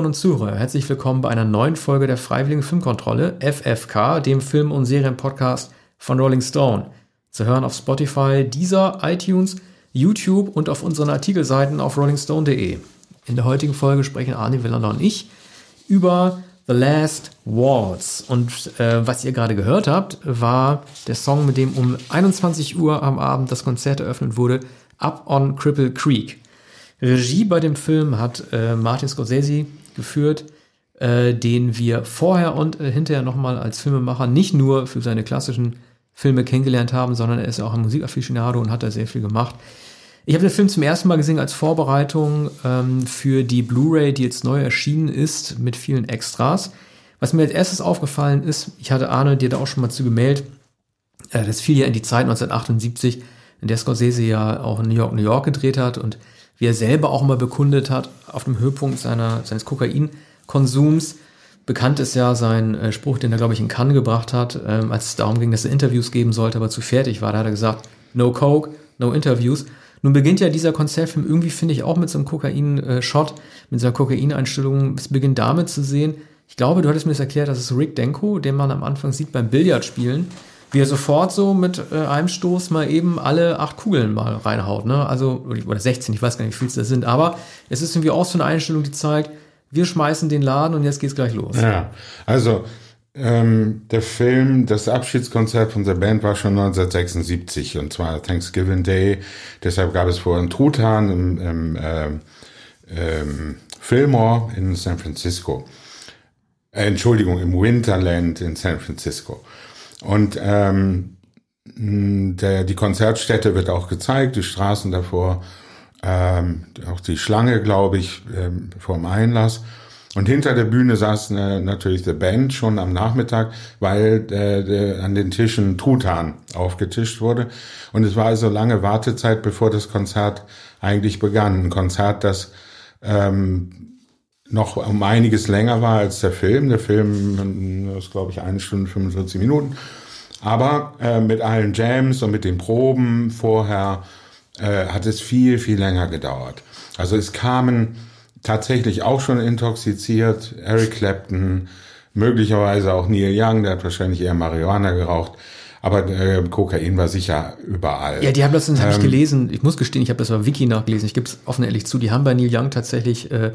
Zuhörerinnen und Zuhörer, herzlich willkommen bei einer neuen Folge der Freiwilligen Filmkontrolle, FFK, dem Film- und Serienpodcast von Rolling Stone. Zu hören auf Spotify, Deezer, iTunes, YouTube und auf unseren Artikelseiten auf rollingstone.de. In der heutigen Folge sprechen Arne Willander und ich über The Last Waltz. Und äh, was ihr gerade gehört habt, war der Song, mit dem um 21 Uhr am Abend das Konzert eröffnet wurde, Up on Cripple Creek. Regie bei dem Film hat äh, Martin Scorsese geführt, äh, den wir vorher und äh, hinterher nochmal als Filmemacher nicht nur für seine klassischen Filme kennengelernt haben, sondern er ist auch ein Musikafficionado und hat da sehr viel gemacht. Ich habe den Film zum ersten Mal gesehen als Vorbereitung ähm, für die Blu-ray, die jetzt neu erschienen ist, mit vielen Extras. Was mir als erstes aufgefallen ist, ich hatte Arne dir da auch schon mal zu gemeldet, äh, das fiel ja in die Zeit 1978, in der Scorsese ja auch in New York, New York gedreht hat und wie er selber auch mal bekundet hat, auf dem Höhepunkt seiner, seines Kokainkonsums. Bekannt ist ja sein äh, Spruch, den er, glaube ich, in Cannes gebracht hat, ähm, als es darum ging, dass er Interviews geben sollte, aber zu fertig war. Da hat er gesagt, no coke, no interviews. Nun beginnt ja dieser Konzertfilm irgendwie, finde ich, auch mit so einem Kokain-Shot, mit so einer Kokaineinstellung. Es beginnt damit zu sehen, ich glaube, du hattest mir das erklärt, das ist Rick Denko, den man am Anfang sieht beim Billardspielen, wie er sofort so mit äh, einem Stoß mal eben alle acht Kugeln mal reinhaut, ne? Also, oder 16, ich weiß gar nicht, wie viel es da sind, aber es ist irgendwie auch so eine Einstellung, die zeigt, wir schmeißen den Laden und jetzt geht's gleich los. Ja, also ähm, der Film, das Abschiedskonzert von der Band war schon 1976 und zwar Thanksgiving Day. Deshalb gab es vorher einen Truthahn im, im ähm, ähm, Fillmore in San Francisco. Äh, Entschuldigung, im Winterland in San Francisco. Und ähm, der, die Konzertstätte wird auch gezeigt, die Straßen davor, ähm, auch die Schlange, glaube ich, ähm, vor dem Einlass. Und hinter der Bühne saß äh, natürlich der Band schon am Nachmittag, weil äh, der, an den Tischen Truthahn aufgetischt wurde. Und es war also lange Wartezeit, bevor das Konzert eigentlich begann. Ein Konzert, das ähm, noch um einiges länger war als der Film. Der Film ist, glaube ich, eine Stunde 45 Minuten. Aber äh, mit allen Jams und mit den Proben vorher äh, hat es viel, viel länger gedauert. Also es kamen tatsächlich auch schon intoxiziert Eric Clapton, möglicherweise auch Neil Young, der hat wahrscheinlich eher Marihuana geraucht. Aber äh, Kokain war sicher überall. Ja, die haben das, das habe ich gelesen. Ich muss gestehen, ich habe das bei Wiki nachgelesen. Ich gebe es offen ehrlich zu. Die haben bei Neil Young tatsächlich äh,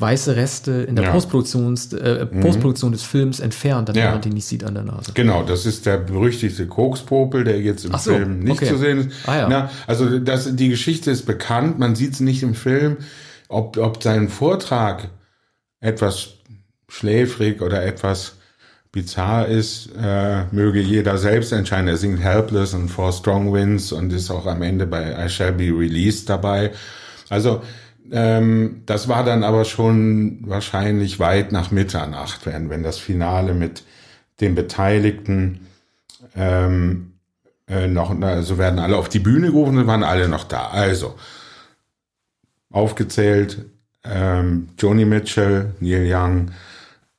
weiße Reste in der Ja. Postproduktion, äh, Postproduktion des Films entfernt, damit Ja. man die nicht sieht an der Nase. Genau, das ist der berüchtigte Kokspopel, der jetzt im so, Film nicht okay. zu sehen ist. Ah, ja. Na, also das, die Geschichte ist bekannt, man sieht es nicht im Film. Ob, ob sein Vortrag etwas schläfrig oder etwas bizarr ist, äh, möge jeder selbst entscheiden. Er singt Helpless und Four Strong Winds und ist auch am Ende bei I Shall Be Released dabei. Also ähm, das war dann aber schon wahrscheinlich weit nach Mitternacht, wenn, wenn das Finale mit den Beteiligten ähm, äh, noch, also werden alle auf die Bühne gerufen und waren alle noch da. Also aufgezählt ähm, Joni Mitchell, Neil Young,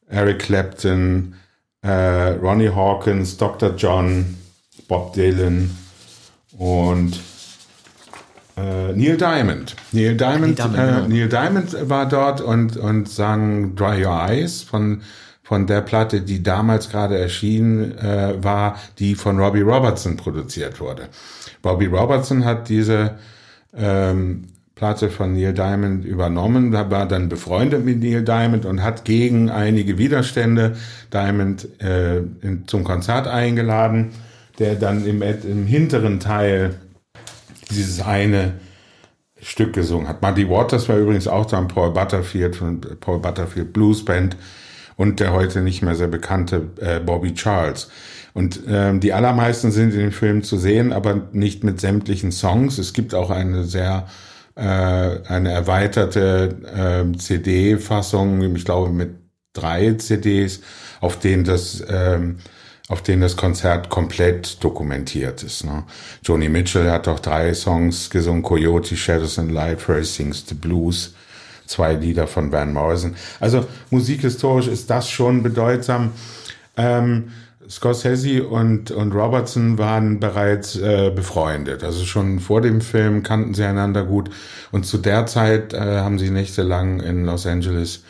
Eric Clapton, äh, Ronnie Hawkins, Dr. John, Bob Dylan und äh, Neil Diamond. Neil Diamond, Diamond, äh, genau. Neil Diamond war dort und, und sang Dry Your Eyes von, von der Platte, die damals gerade erschienen äh, war, die von Robbie Robertson produziert wurde. Robbie Robertson hat diese ähm, Platte von Neil Diamond übernommen, war dann befreundet mit Neil Diamond und hat gegen einige Widerstände Diamond äh, in, zum Konzert eingeladen, der dann im, im hinteren Teil dieses eine Stück gesungen hat. Muddy Waters war übrigens auch da, Paul Butterfield von Paul Butterfield Blues Band und der heute nicht mehr sehr bekannte äh, Bobby Charles. Und ähm, die allermeisten sind in dem Film zu sehen, aber nicht mit sämtlichen Songs. Es gibt auch eine sehr äh, eine erweiterte äh, CD-Fassung, ich glaube mit drei CDs, auf denen das ähm, auf denen das Konzert komplett dokumentiert ist. Ne? Joni Mitchell hat auch drei Songs gesungen, Coyote, Shadows and Light, First Sings the Blues. zwei Lieder von Van Morrison. Also musikhistorisch ist das schon bedeutsam. Ähm, Scorsese und, und Robertson waren bereits äh, befreundet. Also schon vor dem Film kannten sie einander gut. Und zu der Zeit äh, haben sie nächtelang in Los Angeles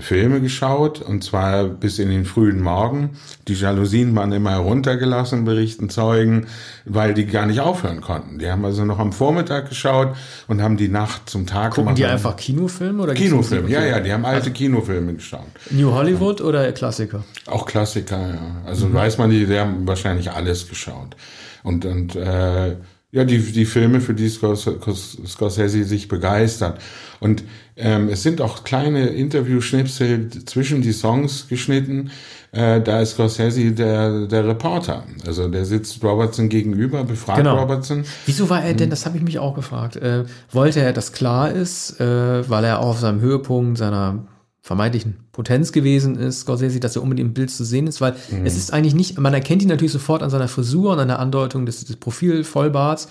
Filme geschaut, und zwar bis in den frühen Morgen. Die Jalousien waren immer heruntergelassen, berichten Zeugen, weil die gar nicht aufhören konnten. Die haben also noch am Vormittag geschaut und haben die Nacht zum Tag Gucken gemacht. die einfach Kinofilme oder Kinofilme, ja, ja, die haben alte Kinofilme geschaut. New Hollywood oder Klassiker? Auch Klassiker, ja. Also weiß man, die, die haben wahrscheinlich alles geschaut. Und, und äh, ja, die, die Filme, für die Scorsese sich begeistert. Und ähm, es sind auch kleine Interview-Schnipsel zwischen die Songs geschnitten. Äh, da ist Scorsese der, der Reporter. Also der sitzt Robertson gegenüber, befragt Genau. Robertson. Wieso war er denn, das habe ich mich auch gefragt, äh, wollte er, dass klar ist, äh, weil er auf seinem Höhepunkt seiner vermeintlichen Potenz gewesen ist, Scorsese, dass er unbedingt im Bild zu sehen ist, weil es ist eigentlich nicht, man erkennt ihn natürlich sofort an seiner Frisur und an der Andeutung des, des Profil Vollbarts,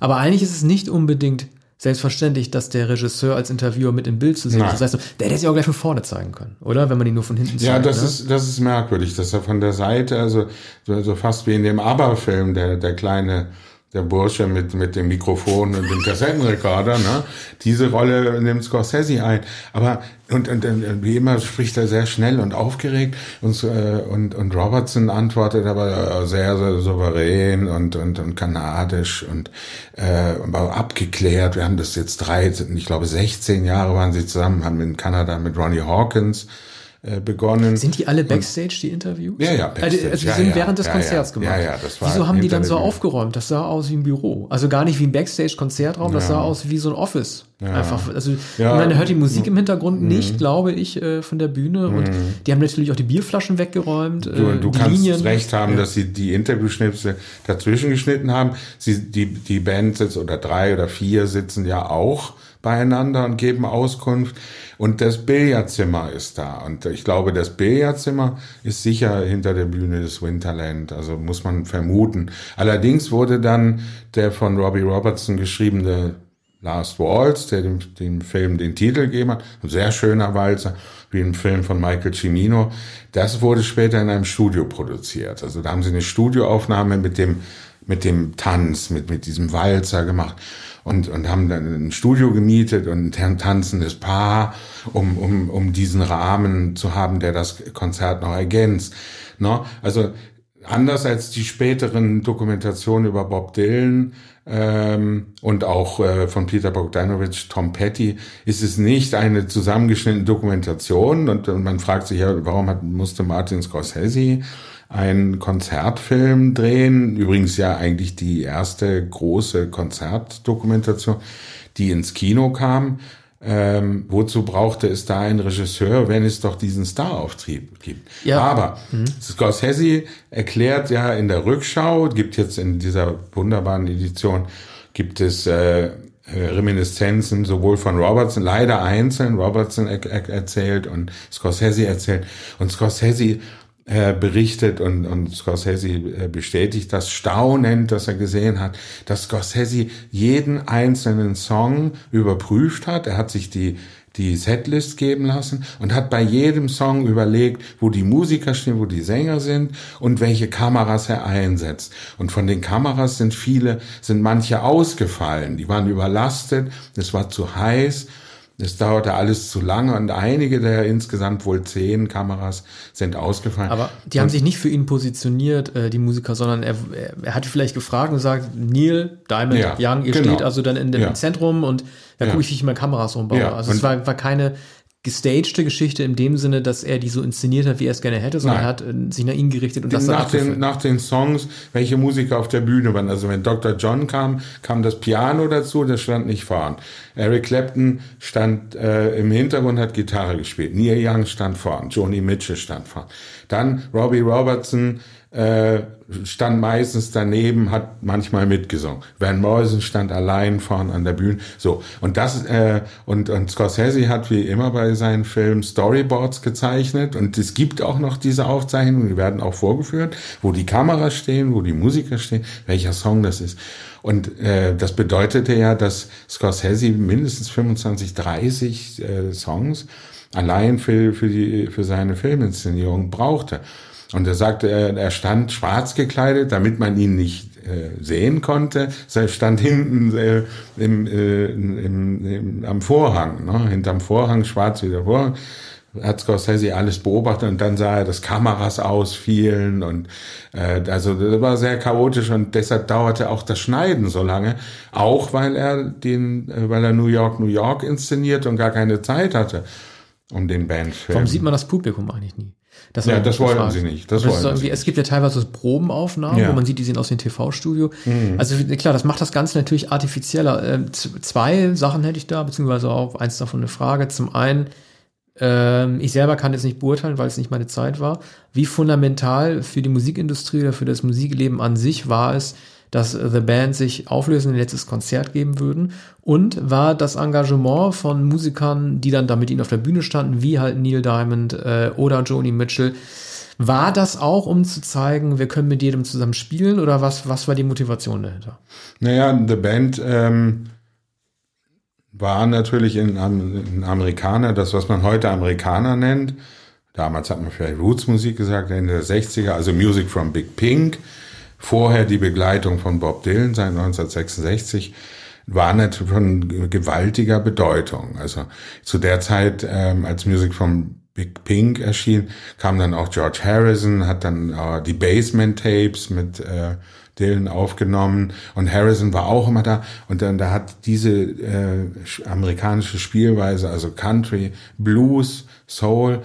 aber eigentlich ist es nicht unbedingt selbstverständlich, dass der Regisseur als Interviewer mit im Bild zu sehen Nein. ist. Das heißt, der hätte sich auch gleich von vorne zeigen können, oder? Wenn man ihn nur von hinten zeigt. Ja, das ne? ist das ist merkwürdig, dass er von der Seite, also so, fast wie in dem ABBA-Film, der der kleine der Bursche mit mit dem Mikrofon und dem Kassettenrekorder, ne? Diese Rolle nimmt Scorsese ein, aber und, und, und wie immer spricht er sehr schnell und aufgeregt und äh, und und Robertson antwortet aber äh, sehr, sehr souverän und und und kanadisch und äh, aber abgeklärt. Wir haben das jetzt drei, ich glaube 16 Jahre waren sie zusammen, haben in Kanada mit Ronnie Hawkins äh, begonnen. Sind die alle Backstage, die Interviews? Ja, ja, Also, Backstage. also die Ja, sind ja, während des ja, Konzerts gemacht. Ja, ja, das war Wieso haben die dann so aufgeräumt? Das sah aus wie ein Büro. Also gar nicht wie ein Backstage-Konzertraum, das sah aus wie so ein Office. Einfach, also man hört die Musik im Hintergrund nicht, glaube ich, äh, von der Bühne. Und die haben natürlich auch die Bierflaschen weggeräumt. Du, äh, du die kannst Linien. recht haben, dass sie die Interviewschnipsel dazwischen geschnitten haben. Sie, die, die Band sitzt oder drei oder vier sitzen ja auch beieinander und geben Auskunft. Und das Billardzimmer ist da. Und ich glaube, das Billardzimmer ist sicher hinter der Bühne des Winterland. Also muss man vermuten. Allerdings wurde dann der von Robbie Robertson geschriebene Last Waltz, der dem, dem Film den Titel gegeben hat, ein sehr schöner Walzer, wie im Film von Michael Cimino. Das wurde später in einem Studio produziert. Also da haben sie eine Studioaufnahme mit dem, mit dem Tanz, mit, mit diesem Walzer gemacht und, und haben dann ein Studio gemietet und ein tanzendes Paar, um, um, um diesen Rahmen zu haben, der das Konzert noch ergänzt. No? Also anders als die späteren Dokumentationen über Bob Dylan ähm, und auch äh, von Peter Bogdanovich, Tom Petty, ist es nicht eine zusammengeschnittene Dokumentation und, und man fragt sich ja, warum hat, musste Martin Scorsese einen Konzertfilm drehen? Übrigens ja eigentlich die erste große Konzertdokumentation, die ins Kino kam. Ähm, wozu brauchte es da einen Regisseur, wenn es doch diesen Starauftrieb gibt? Ja. Aber Scorsese erklärt ja in der Rückschau, gibt jetzt in dieser wunderbaren Edition, gibt es äh, äh, Reminiszenzen sowohl von Robertson, leider einzeln, Robertson er, er, erzählt und Scorsese erzählt. Und Scorsese äh, berichtet und, und Scorsese äh, bestätigt das staunend, dass er gesehen hat, dass Scorsese jeden einzelnen Song überprüft hat. Er hat sich die die Setlist geben lassen und hat bei jedem Song überlegt, wo die Musiker stehen, wo die Sänger sind und welche Kameras er einsetzt. Und von den Kameras sind viele, sind manche ausgefallen. Die waren überlastet, es war zu heiß. Es dauerte alles zu lange und einige der insgesamt wohl zehn Kameras sind ausgefallen. Aber die haben sich nicht für ihn positioniert, äh, die Musiker, sondern er, er, hat vielleicht gefragt und sagt, Neil, Diamond, Ja, Young, ihr genau. steht also dann in dem Ja. Zentrum und da Ja. gucke ich, wie ich meine Kameras umbaue. Ja, Also es und- war, war keine gestagte Geschichte in dem Sinne, dass er die so inszeniert hat, wie er es gerne hätte, sondern Nein. er hat äh, sich nach ihnen gerichtet und das dann nach, den, nach den Songs, welche Musiker auf der Bühne waren. Also wenn Dr. John kam, kam das Piano dazu, das stand nicht vorn. Eric Clapton stand äh, im Hintergrund, hat Gitarre gespielt. Neil Young stand vorn, Joni Mitchell stand vorn. Dann Robbie Robertson äh, stand meistens daneben, hat manchmal mitgesungen. Van Morrison stand allein vorn an der Bühne. So und das äh, und und Scorsese hat wie immer bei seinen Filmen Storyboards gezeichnet und es gibt auch noch diese Aufzeichnungen, die werden auch vorgeführt, wo die Kameras stehen, wo die Musiker stehen, welcher Song das ist. Und äh, das bedeutete ja, dass Scorsese mindestens 25, 30 äh, Songs allein für, für, die, für seine Filminszenierung brauchte. Und er sagte, er, stand schwarz gekleidet, damit man ihn nicht äh, sehen konnte. Er stand hinten äh, im, äh, im, im, am Vorhang, ne? hinterm Vorhang, schwarz wie der Vorhang. Hat Scorsese alles beobachtet und dann sah er, dass Kameras ausfielen und äh, also das war sehr chaotisch und deshalb dauerte auch das Schneiden so lange, auch weil er den, äh, weil er New York, New York inszeniert und gar keine Zeit hatte um den Bandfilm. Warum sieht man das Publikum eigentlich nie? Das ja, das wollen sie nicht. Das wollen sie. Es gibt ja teilweise so Probenaufnahmen, ja. wo man sieht, die sehen aus dem TV-Studio. Mhm. Also klar, das macht das Ganze natürlich artifizieller. Ähm, zwei Sachen hätte ich da, beziehungsweise auch eins davon eine Frage. Zum einen, ähm, ich selber kann jetzt nicht beurteilen, weil es nicht meine Zeit war. Wie fundamental für die Musikindustrie oder für das Musikleben an sich war es, dass The Band sich auflösen, ein letztes Konzert geben würden. Und war das Engagement von Musikern, die dann da mit ihnen auf der Bühne standen, wie halt Neil Diamond äh, oder Joni Mitchell, war das auch, um zu zeigen, wir können mit jedem zusammen spielen oder was, was war die Motivation dahinter? Naja, The Band ähm, war natürlich in, in Amerikaner, das, was man heute Amerikaner nennt. Damals hat man vielleicht Roots-Musik gesagt, Ende der 60er, also Music from Big Pink. Vorher die Begleitung von Bob Dylan seit 1966 war natürlich von gewaltiger Bedeutung. Also zu der Zeit, ähm, als Music from Big Pink erschien, kam dann auch George Harrison, hat dann äh, die Basement Tapes mit äh, Dylan aufgenommen und Harrison war auch immer da und dann da hat diese äh, amerikanische Spielweise, also Country, Blues, Soul,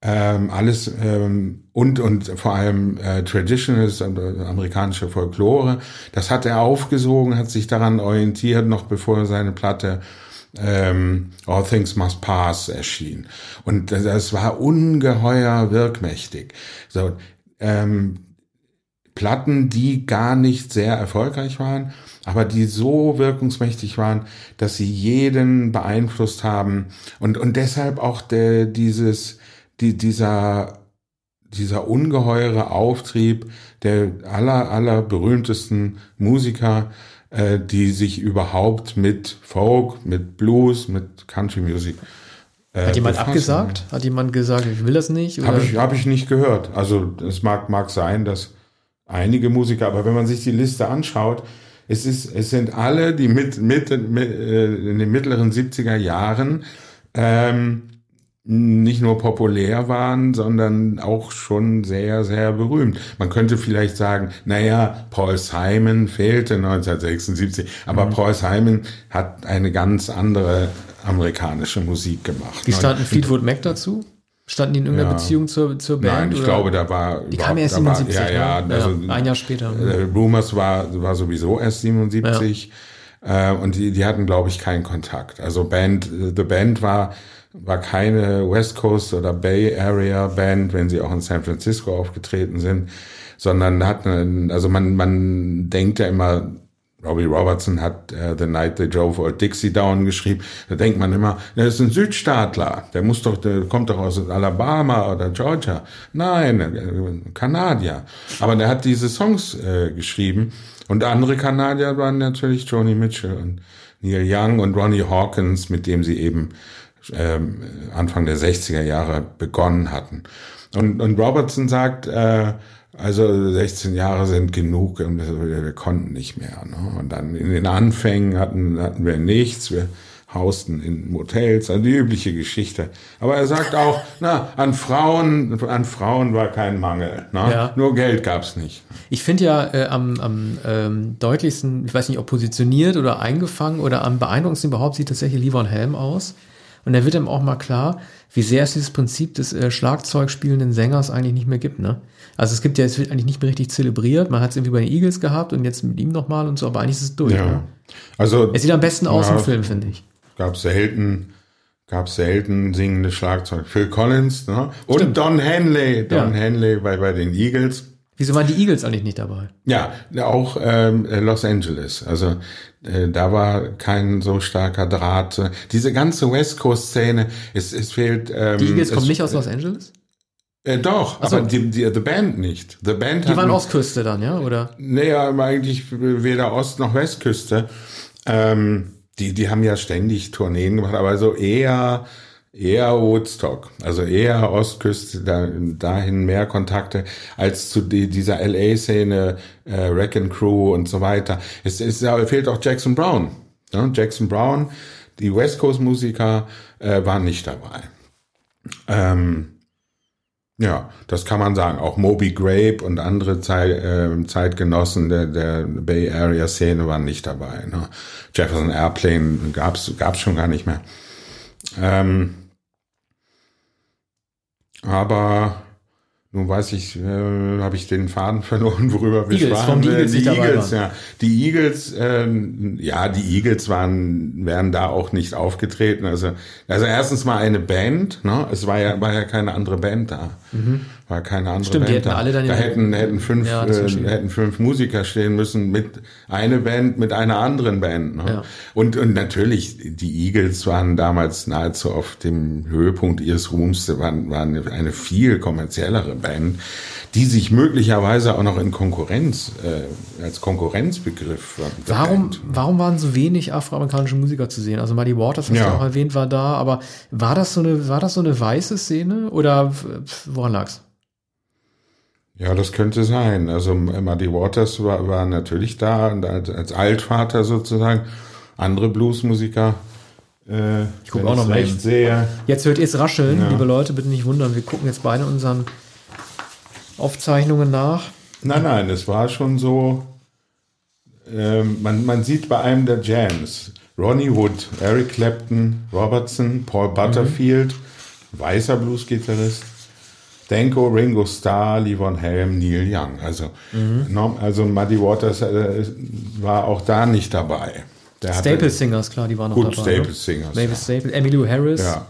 ähm, alles ähm, und und vor allem äh, Traditionals, äh, amerikanische Folklore. Das hat er aufgesogen, hat sich daran orientiert, noch bevor seine Platte ähm, All Things Must Pass erschien. Und das, das war ungeheuer wirkmächtig. So ähm, Platten, die gar nicht sehr erfolgreich waren, aber die so wirkungsmächtig waren, dass sie jeden beeinflusst haben und und deshalb auch der, dieses die, dieser, dieser ungeheure Auftrieb der aller, aller berühmtesten Musiker, äh, die sich überhaupt mit Folk, mit Blues, mit Country Music äh, hat jemand befassen. abgesagt? Hat jemand gesagt, ich will das nicht? Habe ich, hab ich nicht gehört. Also es mag, mag sein, dass einige Musiker, aber wenn man sich die Liste anschaut, es, ist, es sind alle, die mit, mit, mit äh, in den mittleren 70er Jahren ähm, nicht nur populär waren, sondern auch schon sehr, sehr berühmt. Man könnte vielleicht sagen, naja, Paul Simon fehlte 1976, aber mhm. Paul Simon hat eine ganz andere amerikanische Musik gemacht. Wie standen Fleetwood Mac dazu? Standen die in irgendeiner ja. Beziehung zur, zur Band? Nein, ich oder? glaube, da war. Die kam erst 77. War, ja, ja, also, ja, ein Jahr später. Äh, Rumors war, war sowieso erst 77. Ja. Äh, und die, die hatten, glaube ich, keinen Kontakt. Also Band, The Band war war keine West Coast oder Bay Area Band, wenn sie auch in San Francisco aufgetreten sind, sondern hatten, also man, man denkt ja immer, Robbie Robertson hat uh, The Night They Drove Old Dixie Down geschrieben. Da denkt man immer, der ist ein Südstaatler. Der muss doch, der kommt doch aus Alabama oder Georgia. Nein, äh, Kanadier. Aber der hat diese Songs äh, geschrieben. Und andere Kanadier waren natürlich Joni Mitchell und Neil Young und Ronnie Hawkins, mit dem sie eben ähm, Anfang der 60er Jahre begonnen hatten. Und, und Robertson sagt, äh, also 16 Jahre sind genug und wir, wir konnten nicht mehr. Ne? Und dann in den Anfängen hatten, hatten wir nichts. Wir hausten in Motels, also die übliche Geschichte. Aber er sagt auch, na, an Frauen, an Frauen war kein Mangel. Ne? Ja. Nur Geld gab's nicht. Ich finde ja äh, am, am ähm, deutlichsten, ich weiß nicht, ob positioniert oder eingefangen oder am beeindruckendsten überhaupt sieht tatsächlich Livon Helm aus. Und da wird ihm auch mal klar, wie sehr es dieses Prinzip des äh, Schlagzeugspielenden Sängers eigentlich nicht mehr gibt. Ne? Also es gibt ja, es wird eigentlich nicht mehr richtig zelebriert. Man hat es irgendwie bei den Eagles gehabt und jetzt mit ihm nochmal und so, aber eigentlich ist es durch. Ja. Ne? Also, es sieht am besten aus ja, im Film, finde ich. Gab selten, gab selten singende Schlagzeug. Phil Collins ne? und Stimmt. Don Henley. Don ja. Henley bei, bei den Eagles. Wieso waren die Eagles eigentlich nicht dabei? Ja, auch ähm, Los Angeles. Also äh, da war kein so starker Draht. Diese ganze West Coast Szene, es, es fehlt. Ähm, Die Eagles kommen es, nicht aus Los Angeles? Äh, doch, so. aber die, die, The Band nicht. The Band Die waren Ostküste dann, ja? Oder? Naja, eigentlich weder Ost- noch Westküste. Ähm, die, die haben ja ständig Tourneen gemacht, aber so eher, eher Woodstock. Also eher Ostküste, da, dahin mehr Kontakte als zu die, dieser LA-Szene, äh, Wreck and Crew und so weiter. Es, es fehlt auch Jackson Brown. Ja, Jackson Brown, die West Coast Musiker äh, waren nicht dabei. Ähm, ja, das kann man sagen. Auch Moby Grape und andere Zei äh, Zeitgenossen der, der Bay Area Szene waren nicht dabei. Ne? Jefferson Airplane gab's gab's schon gar nicht mehr. Ähm, aber nun weiß ich, äh, habe ich den Faden verloren, worüber wir Eagles, sprachen. die Äh, Eagles dabei Eagles, ja. Die Eagles, ähm, ja, die Eagles waren, wären da auch nicht aufgetreten. Also, also erstens mal eine Band, ne? Es war ja, war ja keine andere Band da. War keine andere Mhm. Stimmt, die Band hätten da. alle dann da hätten, hätten fünf, Ja, äh, hätten fünf Musiker stehen müssen mit eine Band mit einer anderen Band. Ne? Ja. Und, und natürlich, die Eagles waren damals nahezu auf dem Höhepunkt ihres Ruhms, waren, waren eine viel kommerziellere Band, die sich möglicherweise auch noch in Konkurrenz, äh, als Konkurrenzbegriff. äh, Warum, warum waren so wenig afroamerikanische Musiker zu sehen? Also Muddy Waters, hast Ja. du auch erwähnt, war da, aber war das so eine, war das so eine weiße Szene oder woran lag's? Ja, das könnte sein. Also Muddy Waters war, war natürlich da und als, als Altvater sozusagen. Andere Bluesmusiker. Äh, ich guck auch noch mal. Jetzt hört ihr es rascheln, Ja. liebe Leute, bitte nicht wundern. Wir gucken jetzt beide unseren Aufzeichnungen nach. Nein, nein, es war schon so. Ähm, man, man sieht bei einem der Jams Ronnie Wood, Eric Clapton, Robertson, Paul Butterfield, weißer Bluesgitarrist, Danko, Ringo Starr, Lee Von Helm, Neil Young. Also, no, also Muddy Waters äh, war auch da nicht dabei. Der Staple Singers, klar, die waren noch Gut, dabei. Staple ne? Singers, Mavis ja. Staple, Emmylou Harris. Ja.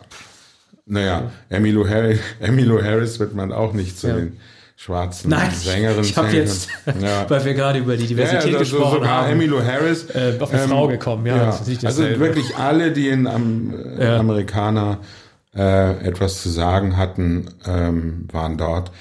Naja, Emmylou Harris, Emmylou Harris wird man auch nicht zu Ja. den schwarzen Nein, Sängerinnen ich habe jetzt. Ja. weil wir gerade über die Diversität Ja, also gesprochen sogar haben. Emmylou Harris. Äh, auf eine Frau gekommen, ja, nicht also wirklich alle, die in am, äh, Ja. Amerikaner äh, etwas zu sagen hatten, ähm, waren dort.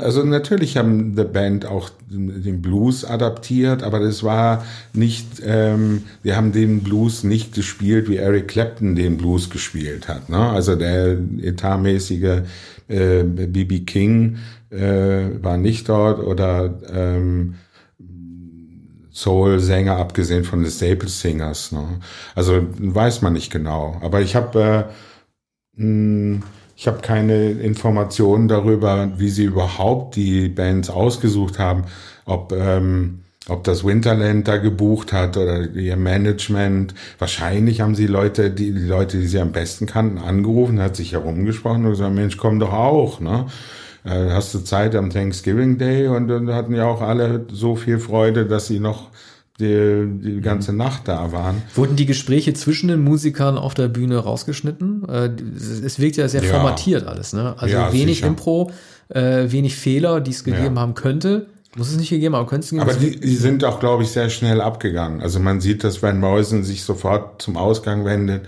Also natürlich haben The Band auch den Blues adaptiert, aber das war nicht, ähm, wir haben den Blues nicht gespielt, wie Eric Clapton den Blues gespielt hat. Ne? Also der etatmäßige äh, B.B. King äh, war nicht dort oder ähm, Soul-Sänger, abgesehen von den Staple Singers. Ne? Also weiß man nicht genau. Aber ich habe äh, mh, ich habe keine Informationen darüber, wie sie überhaupt die Bands ausgesucht haben, ob ähm, ob das Winterland da gebucht hat oder ihr Management. Wahrscheinlich haben sie Leute, die, die Leute, die sie am besten kannten, angerufen, hat sich herumgesprochen und gesagt, Mensch, komm doch auch, ne? Äh, Hast du Zeit am Thanksgiving Day? Und dann hatten ja auch alle so viel Freude, dass sie noch die, die ganze Nacht da waren. Wurden die Gespräche zwischen den Musikern auf der Bühne rausgeschnitten? Äh, Es es wirkt ja sehr Ja. formatiert alles, ne? Also Ja, wenig sicher. Impro, äh, wenig Fehler, die es gegeben Ja. haben könnte. Muss es nicht gegeben haben, aber könnte es gegeben Aber die, die sind auch, glaube ich, sehr schnell abgegangen. Also man sieht, dass Van Morrison sich sofort zum Ausgang wendet.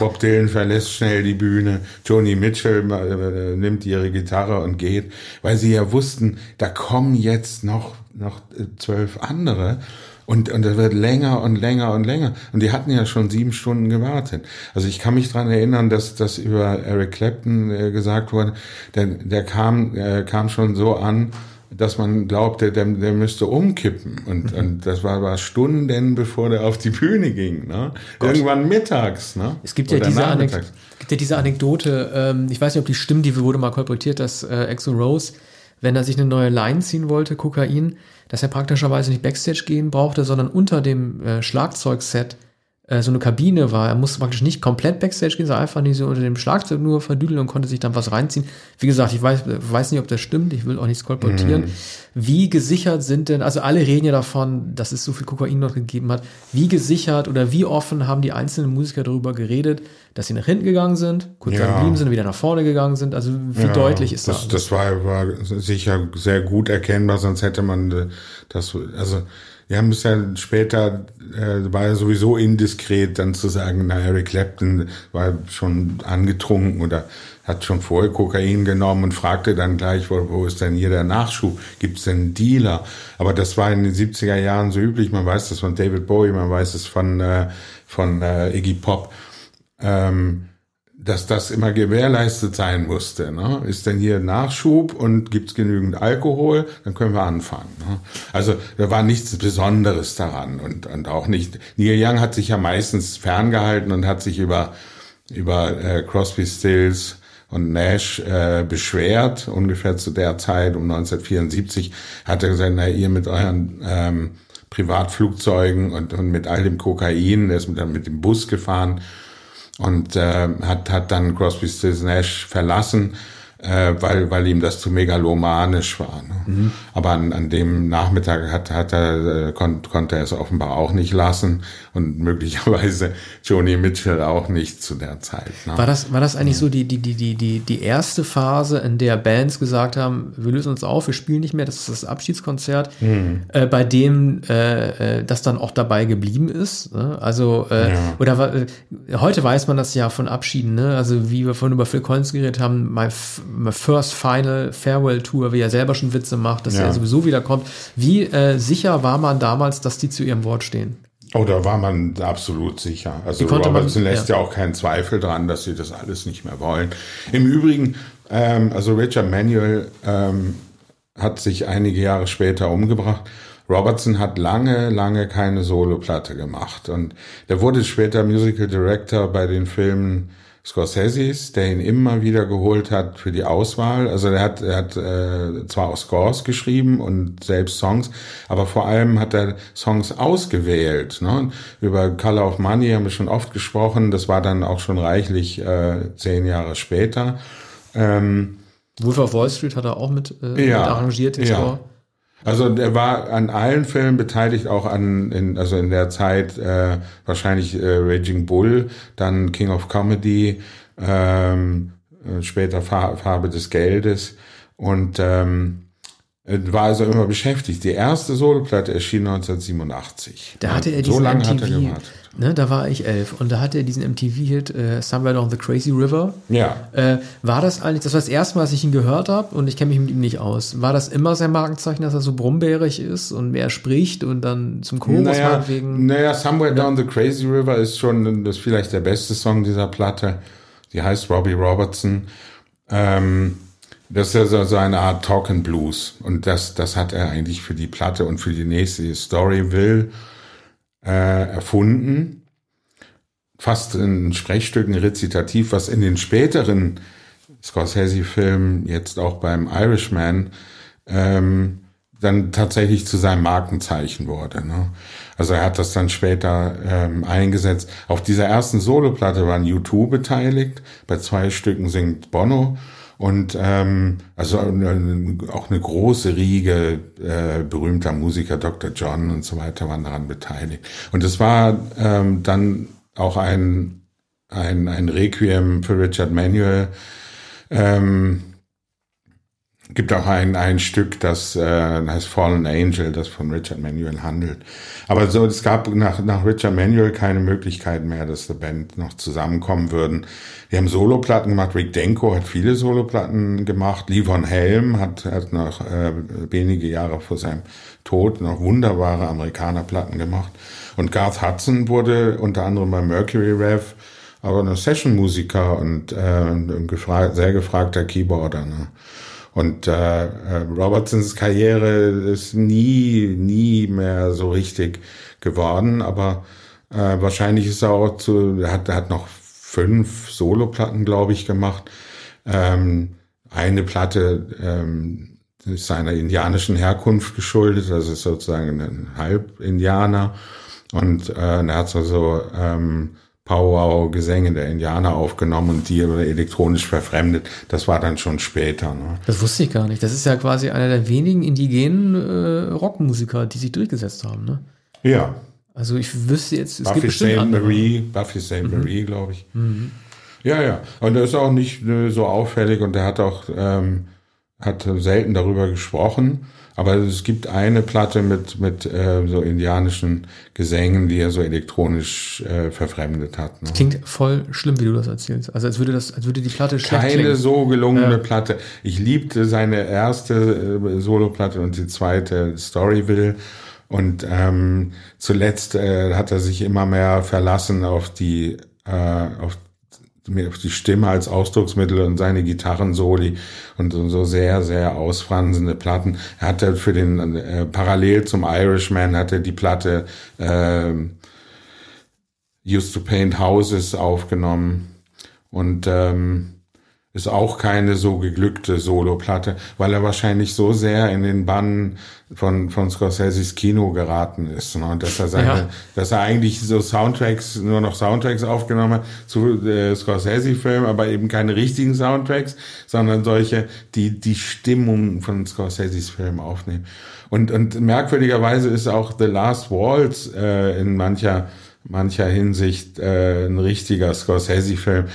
Bob Dylan verlässt schnell die Bühne. Joni Mitchell äh, nimmt ihre Gitarre und geht, weil sie ja wussten, da kommen jetzt noch, noch äh, zwölf andere. Und, und das wird länger und länger und länger. Und die hatten ja schon sieben Stunden gewartet. Also ich kann mich dran erinnern, dass das über Eric Clapton äh, gesagt wurde. Der, der kam, äh, kam schon so an, dass man glaubte, der, der müsste umkippen. Und, Mhm. und das war, war Stunden, bevor der auf die Bühne ging. Ne? Irgendwann mittags. Ne? Es gibt ja, diese Anek nachmittags. gibt ja diese Anekdote, ähm, ich weiß nicht, ob die stimmt, die wurde mal kolportiert, dass äh, Exo Rose, wenn er sich eine neue Line ziehen wollte, Kokain, dass er praktischerweise nicht Backstage gehen brauchte, sondern unter dem äh, Schlagzeugset so eine Kabine war. Er musste praktisch nicht komplett Backstage gehen, sondern einfach nicht so unter dem Schlagzeug nur verdüdeln und konnte sich dann was reinziehen. Wie gesagt, ich weiß, weiß nicht, ob das stimmt. Ich will auch nichts kolportieren. Mhm. Wie gesichert sind denn, also alle reden ja davon, dass es so viel Kokain noch gegeben hat. Wie gesichert oder wie offen haben die einzelnen Musiker darüber geredet, dass sie nach hinten gegangen sind, kurz Ja. geblieben sind, wieder nach vorne gegangen sind? Also wie Ja, deutlich ist das? das? Das war, war sicher sehr gut erkennbar, sonst hätte man äh, das, also, wir haben es ja später, äh, war ja sowieso indiskret, dann zu sagen, na, Eric Clapton war schon angetrunken oder hat schon vorher Kokain genommen und fragte dann gleich, wo, wo ist denn hier der Nachschub? Gibt es denn einen Dealer? Aber das war in den 70er Jahren so üblich. Man weiß das von David Bowie, man weiß es von, äh, von äh, Iggy Pop. Ähm, dass das immer gewährleistet sein musste. Ne? Ist denn hier Nachschub und gibt's genügend Alkohol, dann können wir anfangen. Ne? Also da war nichts Besonderes daran und, und auch nicht. Neil Young hat sich ja meistens ferngehalten und hat sich über, über äh, Crosby, Stills und Nash äh, beschwert, ungefähr zu der Zeit, um 1974, hat er gesagt, na ihr mit euren ähm, Privatflugzeugen und, und mit all dem Kokain, der ist mit, mit dem Bus gefahren, und äh, hat hat dann Crosby, Stills Nash verlassen, äh, weil weil ihm das zu megalomanisch war. Ne? Aber an, an dem Nachmittag hat hat er äh, kon, konnte er es offenbar auch nicht lassen und möglicherweise Joni Mitchell auch nicht zu der Zeit. Ne? War das, war das eigentlich so die, die, die, die, die, die erste Phase, in der Bands gesagt haben, wir lösen uns auf, wir spielen nicht mehr, das ist das Abschiedskonzert, äh, bei dem äh, äh, das dann auch dabei geblieben ist? Ne? Also, äh, Ja. oder äh, heute weiß man das ja von Abschieden, ne? Also wie wir vorhin über Phil Collins geredet haben, my first final farewell tour, wie er selber schon Witze macht, dass Ja. er sowieso wiederkommt. Wie äh, sicher war man damals, dass die zu ihrem Wort stehen? Oh, da war man absolut sicher. Also man- Robertson lässt ja. ja. auch keinen Zweifel dran, dass sie das alles nicht mehr wollen. Im Übrigen, ähm, also Richard Manuel ähm, hat sich einige Jahre später umgebracht. Robertson hat lange, lange keine Soloplatte gemacht. Und der wurde später Musical Director bei den Filmen Scorseses, der ihn immer wieder geholt hat für die Auswahl. Also er hat, er hat äh, zwar auch Scores geschrieben und selbst Songs, aber vor allem hat er Songs ausgewählt. Ne? Über Color of Money haben wir schon oft gesprochen. Das war dann auch schon reichlich äh, zehn Jahre später. Ähm, Wolf of Wall Street hat er auch mit, äh, Ja. mit arrangiert, den Ja. Score. Also der war an allen Filmen beteiligt, auch an, in, also in der Zeit äh, wahrscheinlich äh, Raging Bull, dann King of Comedy, ähm, äh, später Fa Farbe des Geldes. Und ähm, äh, war also immer beschäftigt. Die erste Soloplatte erschien 1987. Da hatte er so diesen lange MTV, hat er gewartet. ne, da war ich elf und da hatte er diesen MTV-Hit äh, Somewhere Down the Crazy River. Ja. Äh, war das eigentlich, das war das erste Mal, dass ich ihn gehört habe und ich kenne mich mit ihm nicht aus. War das immer sein Markenzeichen, dass er so brummbärig ist und mehr spricht und dann zum Chorus Naja, meinetwegen? naja, Somewhere Down the Crazy River ist schon das ist vielleicht der beste Song dieser Platte. Die heißt Robbie Robertson. Ähm, das ist ja so, eine Art Talk and Blues. Und das, das hat er eigentlich für die Platte und für die nächste Story Will äh, erfunden. Fast ein Sprechstück, ein Rezitativ, was in den späteren Scorsese-Filmen, jetzt auch beim Irishman, ähm, dann tatsächlich zu seinem Markenzeichen wurde. Ne? Also er hat das dann später ähm, eingesetzt. Auf dieser ersten Soloplatte waren U2 beteiligt. Bei zwei Stücken singt Bono. Und ähm, also äh, auch eine große Riege äh, berühmter Musiker, Dr. John und so weiter, waren daran beteiligt. Und es war ähm, dann auch ein, ein, ein Requiem für Richard Manuel. Ähm, gibt auch ein, ein Stück, das äh, heißt Fallen Angel, das von Richard Manuel handelt. Aber so, es gab nach, nach Richard Manuel keine Möglichkeit mehr, dass die Band noch zusammenkommen würden. Wir haben Soloplatten gemacht. Rick Denko hat viele Soloplatten gemacht. Lee Von Helm hat, hat noch äh, wenige Jahre vor seinem Tod noch wunderbare Amerikanerplatten gemacht. Und Garth Hudson wurde unter anderem bei Mercury Rev aber ein Session-Musiker und äh, ein gefra sehr gefragter Keyboarder. Ne? Und äh, äh, Robertsons Karriere ist nie, nie mehr so richtig geworden, aber äh, wahrscheinlich ist er auch zu, er hat, er hat noch fünf Soloplatten, glaube ich, gemacht. Ähm, eine Platte ähm, ist seiner indianischen Herkunft geschuldet, das ist sozusagen ein Halb-Indianer. Und äh, er hat so ähm, Powwow-Gesänge der Indianer aufgenommen und die elektronisch verfremdet. Das war dann schon später. Ne? Das wusste ich gar nicht. Das ist ja quasi einer der wenigen indigenen äh, Rockmusiker, die sich durchgesetzt haben. Ne? Ja. Also ich wüsste jetzt, es Buffy gibt bestimmt St. Marie, Buffy St. Mhm. Marie, glaube ich. Mhm. Ja, ja. Und er ist auch nicht äh, so auffällig und er hat auch ähm, hat selten darüber gesprochen. Aber es gibt eine Platte mit, mit äh, so indianischen Gesängen, die er so elektronisch äh, verfremdet hat. Ne? Klingt voll schlimm, wie du das erzählst. Also als würde das, als würde die Platte schlecht Keine klingen. so gelungene ja. Platte. Ich liebte seine erste äh, Soloplatte und die zweite Storyville. Und ähm, zuletzt äh, hat er sich immer mehr verlassen auf die äh, auf die Stimme als Ausdrucksmittel und seine Gitarrensoli und so sehr, sehr ausfranzende Platten. Er hatte für den, äh, parallel zum Irishman hatte die Platte äh, Used to Paint Houses aufgenommen und ähm, ist auch keine so geglückte Soloplatte, weil er wahrscheinlich so sehr in den Bann von, von Scorseses Kino geraten ist. Ne? Und dass er seine, ja. dass er eigentlich so Soundtracks, nur noch Soundtracks aufgenommen hat zu äh, Scorsese-Filmen, aber eben keine richtigen Soundtracks, sondern solche, die die Stimmung von Scorseses Film aufnehmen. Und, und merkwürdigerweise ist auch The Last Waltz äh, in mancher mancher Hinsicht äh, ein richtiger Scorsese-Film.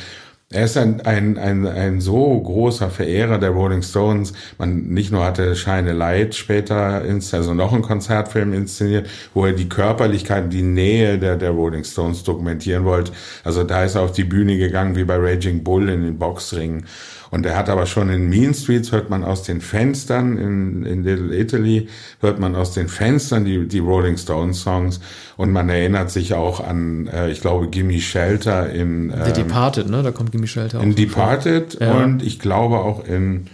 Er ist ein, ein, ein, ein so großer Verehrer der Rolling Stones. Man nicht nur hatte Shine a Light später, also noch ein Konzertfilm inszeniert, wo er die Körperlichkeit, die Nähe der, der Rolling Stones dokumentieren wollte. Also da ist er auf die Bühne gegangen, wie bei Raging Bull in den Boxringen. Und er hat aber schon in Mean Streets, hört man aus den Fenstern, in, in Little Italy, hört man aus den Fenstern die, die Rolling Stones Songs. Und man erinnert sich auch an, äh, ich glaube, Gimme Shelter in... Ähm, The Departed, ne? Da kommt Gimme Shelter. In Departed ja. und ich glaube auch in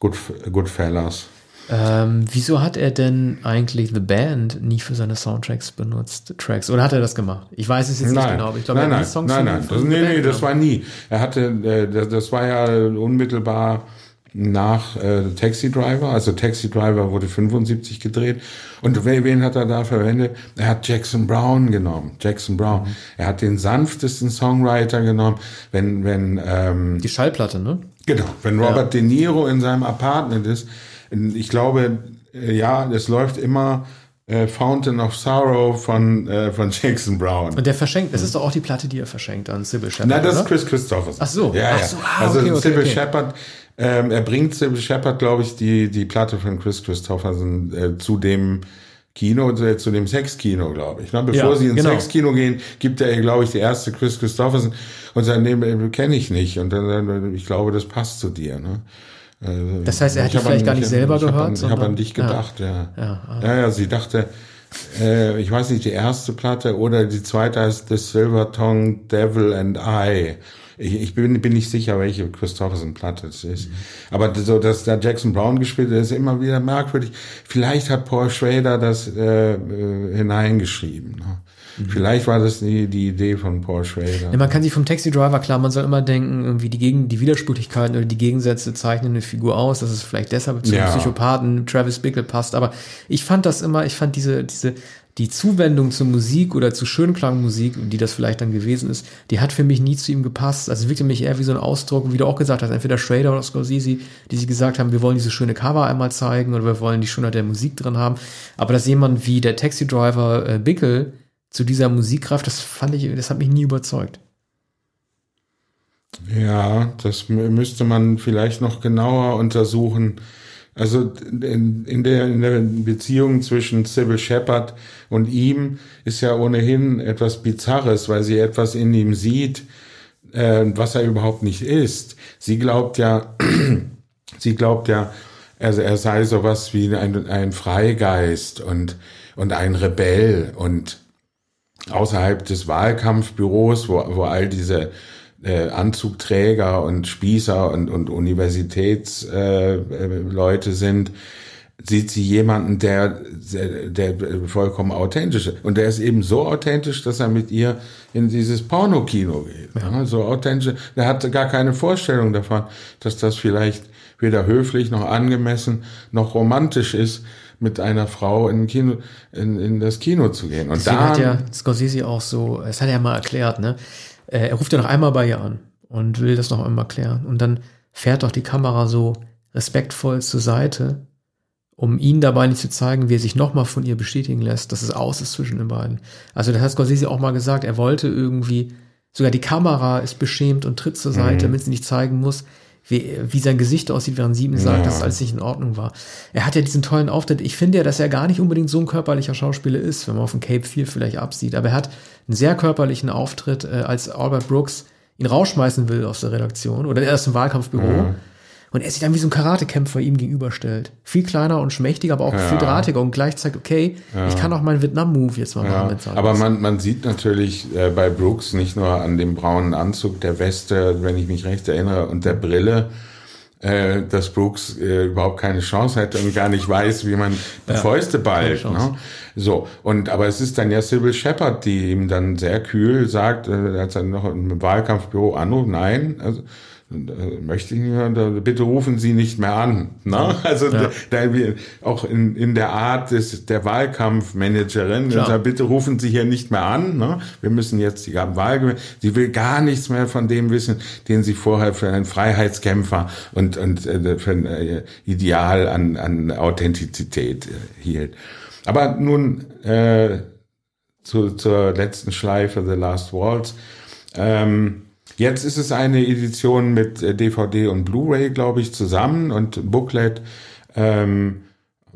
Good, Goodfellas. Ähm, wieso hat er denn eigentlich The Band nie für seine Soundtracks benutzt, Tracks? Oder hat er das gemacht? Ich weiß es jetzt nein. nicht genau, aber ich glaube, nein, er hat die Songs nein, nein, das, nee, nee, das war nie. Er hatte, äh, das, das war ja unmittelbar nach äh, Taxi Driver, also Taxi Driver wurde 75 gedreht und wen hat er da verwendet? Er hat Jackson Brown genommen, Jackson Brown. Mhm. Er hat den sanftesten Songwriter genommen, wenn wenn ähm, die Schallplatte, ne? Genau, wenn Robert ja. De Niro in seinem Apartment ist, ich glaube, äh, ja, es läuft immer äh, Fountain of Sorrow von, äh, von Jackson Brown. Und der verschenkt, das ist doch auch die Platte, die er verschenkt an Sybil Shepard. Nein, das oder? ist Chris Christopherson. Ach so, ja, Ach ja. so ah, also okay, okay, Sybil okay. Shepard, ähm, er bringt Sybil Shepard, glaube ich, die, die Platte von Chris Christopherson äh, zu dem Kino, äh, zu dem Sexkino, glaube ich. Ne? Bevor Ja, sie ins genau. Sexkino gehen, gibt er, glaube ich, die erste Chris Christopherson und sagt, nee, kenne ich nicht. Und dann, ich glaube, das passt zu dir. Ne? Also, Das heißt, er hat die vielleicht an- gar nicht ich selber ich hab gehört, An, ich habe an dich gedacht, ja. Ja, ah. Ja, ja, sie dachte, äh, ich weiß nicht, die erste Platte oder die zweite heißt The Silver Tongue Devil and I. Ich, ich bin, bin nicht sicher, welche Christopherson-Platte es ist. Mhm. Aber so, dass da Jackson Brown gespielt hat, ist immer wieder merkwürdig. Vielleicht hat Paul Schrader das äh, äh, hineingeschrieben. Ne? Mhm. Vielleicht war das die, die Idee von Paul Schrader. Ja, man kann sich vom Taxi Driver klar, man soll immer denken, irgendwie die, Gegen die Widersprüchlichkeiten oder die Gegensätze zeichnen eine Figur aus, dass es vielleicht deshalb zum Ja. Psychopathen Travis Bickle passt. Aber ich fand das immer, ich fand diese, diese, die Zuwendung zur Musik oder zu Schönklangmusik, die das vielleicht dann gewesen ist, die hat für mich nie zu ihm gepasst. Also wirkte mich eher wie so ein Ausdruck, wie du auch gesagt hast, entweder Schrader oder Scorsese, die sie gesagt haben, wir wollen diese schöne Cover einmal zeigen oder wir wollen die Schönheit der Musik drin haben. Aber dass jemand wie der Taxi Driver äh, Bickle zu dieser Musik greift, das fand ich, das hat mich nie überzeugt. Ja, das mü- müsste man vielleicht noch genauer untersuchen. Also in, in, der, in der Beziehung zwischen Sybil Shepard und ihm ist ja ohnehin etwas Bizarres, weil sie etwas in ihm sieht, äh, was er überhaupt nicht ist. Sie glaubt ja, sie glaubt ja, er, er sei sowas wie ein, ein Freigeist und, und ein Rebell und außerhalb des Wahlkampfbüros, wo, wo all diese äh, Anzugträger und Spießer und, und Universitätsleute äh, äh, sind, sieht sie jemanden, der, der, der vollkommen authentisch ist. Und der ist eben so authentisch, dass er mit ihr in dieses Pornokino geht. Ja. So authentisch. Der hat gar keine Vorstellung davon, dass das vielleicht weder höflich noch angemessen noch romantisch ist. mit einer Frau in, Kino, in, in das Kino zu gehen. Und da hat ja Scorsese auch so, das hat er ja mal erklärt, ne? Äh, Er ruft ja noch einmal bei ihr an und will das noch einmal klären. Und dann fährt doch die Kamera so respektvoll zur Seite, um ihn dabei nicht zu zeigen, wie er sich nochmal von ihr bestätigen lässt, dass es aus ist zwischen den beiden. Also das hat Scorsese auch mal gesagt, er wollte irgendwie, sogar die Kamera ist beschämt und tritt zur Seite, damit sie nicht zeigen muss, wie, wie sein Gesicht aussieht, während sie ihm sagt, Ja. dass alles nicht in Ordnung war. Er hat ja diesen tollen Auftritt. Ich finde ja, dass er gar nicht unbedingt so ein körperlicher Schauspieler ist, wenn man auf dem Cape 4 vielleicht absieht. Aber er hat einen sehr körperlichen Auftritt, äh, als Albert Brooks ihn rausschmeißen will aus der Redaktion oder erst im Wahlkampfbüro. Und er sich dann wie so ein Karatekämpfer ihm gegenüberstellt. Viel kleiner und schmächtiger, aber auch viel drahtiger und gleich zeigt, okay, ich kann auch meinen Vietnam-Move jetzt mal machen. Ja, sein aber man, man sieht natürlich äh, bei Brooks nicht nur an dem braunen Anzug, der Weste, wenn ich mich recht erinnere, und der Brille, äh, dass Brooks äh, überhaupt keine Chance hätte und gar nicht weiß, wie man die Fäuste ballt. Ne? So, und aber es ist dann ja Sybil Shepard, die ihm dann sehr kühl sagt, äh, als er noch im Wahlkampfbüro anruft, nein, also möchte ich nicht hören, bitte rufen Sie nicht mehr an. Ne? Also da, da wir auch in, in der Art des, der Wahlkampfmanagerin, sagt, bitte rufen Sie hier nicht mehr an. Ne? Wir müssen jetzt die Wahl gewinnen. Sie will gar nichts mehr von dem wissen, den sie vorher für einen Freiheitskämpfer und, und äh, für ein äh, Ideal an, an Authentizität äh, hielt. Aber nun äh, zu, zur letzten Schleife, The Last Waltz. Ähm, jetzt ist es eine Edition mit äh, DVD und Blu-ray, glaube ich, zusammen und Booklet ähm,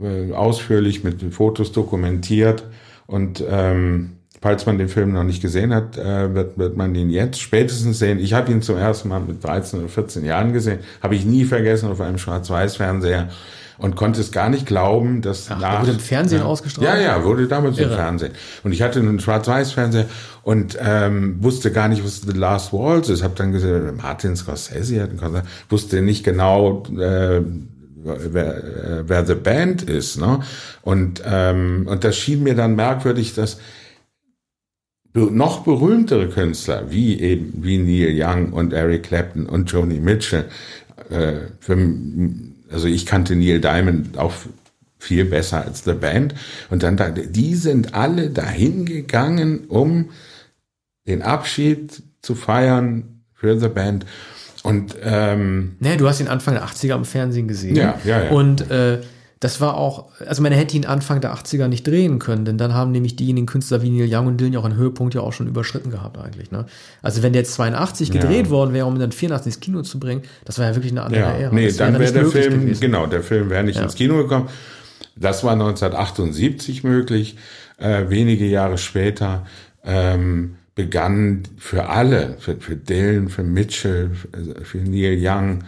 äh, ausführlich mit Fotos dokumentiert. Und ähm, falls man den Film noch nicht gesehen hat, äh, wird, wird man ihn jetzt spätestens sehen. Ich habe ihn zum ersten Mal mit 13 oder 14 Jahren gesehen, habe ich nie vergessen auf einem Schwarz-Weiß-Fernseher und konnte es gar nicht glauben, dass Ach, nach wurde im Fernsehen ja, ausgestrahlt? Ja, ja, wurde damals im Irre. Fernsehen. Und ich hatte einen Schwarz-Weiß-Fernseher und ähm, wusste gar nicht, was The Last Waltz ist. Hab dann gesehen, Martin Scorsese hat einen Konzert, wusste nicht genau, äh, wer, äh, wer The Band ist. Ne? Und, ähm, und das schien mir dann merkwürdig, dass noch berühmtere Künstler, wie eben wie Neil Young und Eric Clapton und Joni Mitchell, äh, für, also ich kannte Neil Diamond auch viel besser als The Band. Und dann da, die sind alle dahin gegangen, um den Abschied zu feiern für The Band. Und ähm, Nee, du hast ihn Anfang der 80er im Fernsehen gesehen. Ja, ja, ja. Und äh, das war auch, also man hätte ihn Anfang der 80er nicht drehen können, denn dann haben nämlich diejenigen Künstler wie Neil Young und Dylan ja auch einen Höhepunkt ja auch schon überschritten gehabt eigentlich. Ne? Also wenn der jetzt 82 gedreht worden wäre, um ihn dann 84 ins Kino zu bringen, das war ja wirklich eine andere ja, Ära. nee, Das dann wäre nicht der Film, gewesen. genau, der Film wäre nicht Ja. ins Kino gekommen. Das war 1978 möglich. Äh, wenige Jahre später ähm, begann für alle, für, für Dylan, für Mitchell, für, für Neil Young,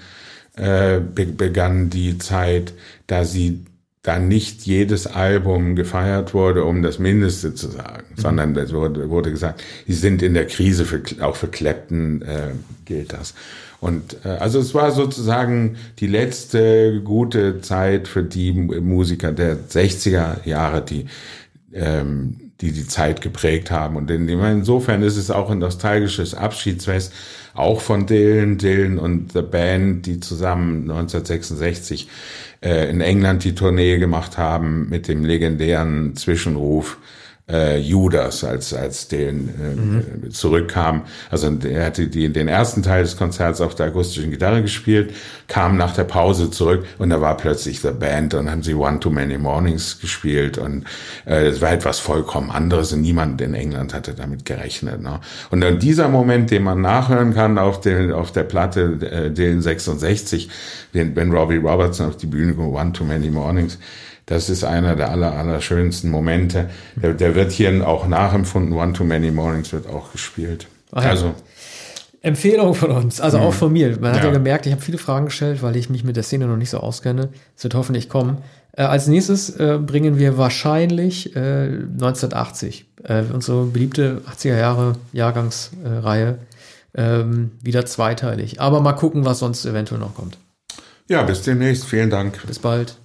äh, be begann die Zeit, da sie da nicht jedes Album gefeiert wurde, um das Mindeste zu sagen, sondern es wurde, wurde gesagt, die sind in der Krise, für, auch für Clapton äh, gilt das. Und äh, also es war sozusagen die letzte gute Zeit für die Musiker der 60er Jahre, die ähm, die die Zeit geprägt haben. Und in, insofern ist es auch ein nostalgisches Abschiedsfest, auch von Dylan, Dylan und The Band, die zusammen 1966 äh, in England die Tournee gemacht haben mit dem legendären Zwischenruf äh, Judas, als als Dylan äh, zurückkam. Also er hatte die, den ersten Teil des Konzerts auf der akustischen Gitarre gespielt, kam nach der Pause zurück und da war plötzlich The Band und haben sie One Too Many Mornings gespielt und äh, es war etwas vollkommen anderes und niemand in England hatte damit gerechnet. Ne? Und dann dieser Moment, den man nachhören kann auf, den, auf der Platte äh, Dylan 66, den, wenn Robbie Robertson auf die Bühne kommt, One Too Many Mornings, das ist einer der aller, aller schönsten Momente. Der, der wird hier auch nachempfunden. One Too Many Mornings wird auch gespielt. Ja. Also, Empfehlung von uns, also auch von mir. Man hat ja, Ja. gemerkt, ich habe viele Fragen gestellt, weil ich mich mit der Szene noch nicht so auskenne. Es wird hoffentlich kommen. Äh, als nächstes äh, bringen wir wahrscheinlich äh, 1980, äh, unsere beliebte 80er Jahre Jahrgangsreihe, ähm, wieder zweiteilig. Aber mal gucken, was sonst eventuell noch kommt. ja, bis demnächst. Vielen Dank. Bis bald.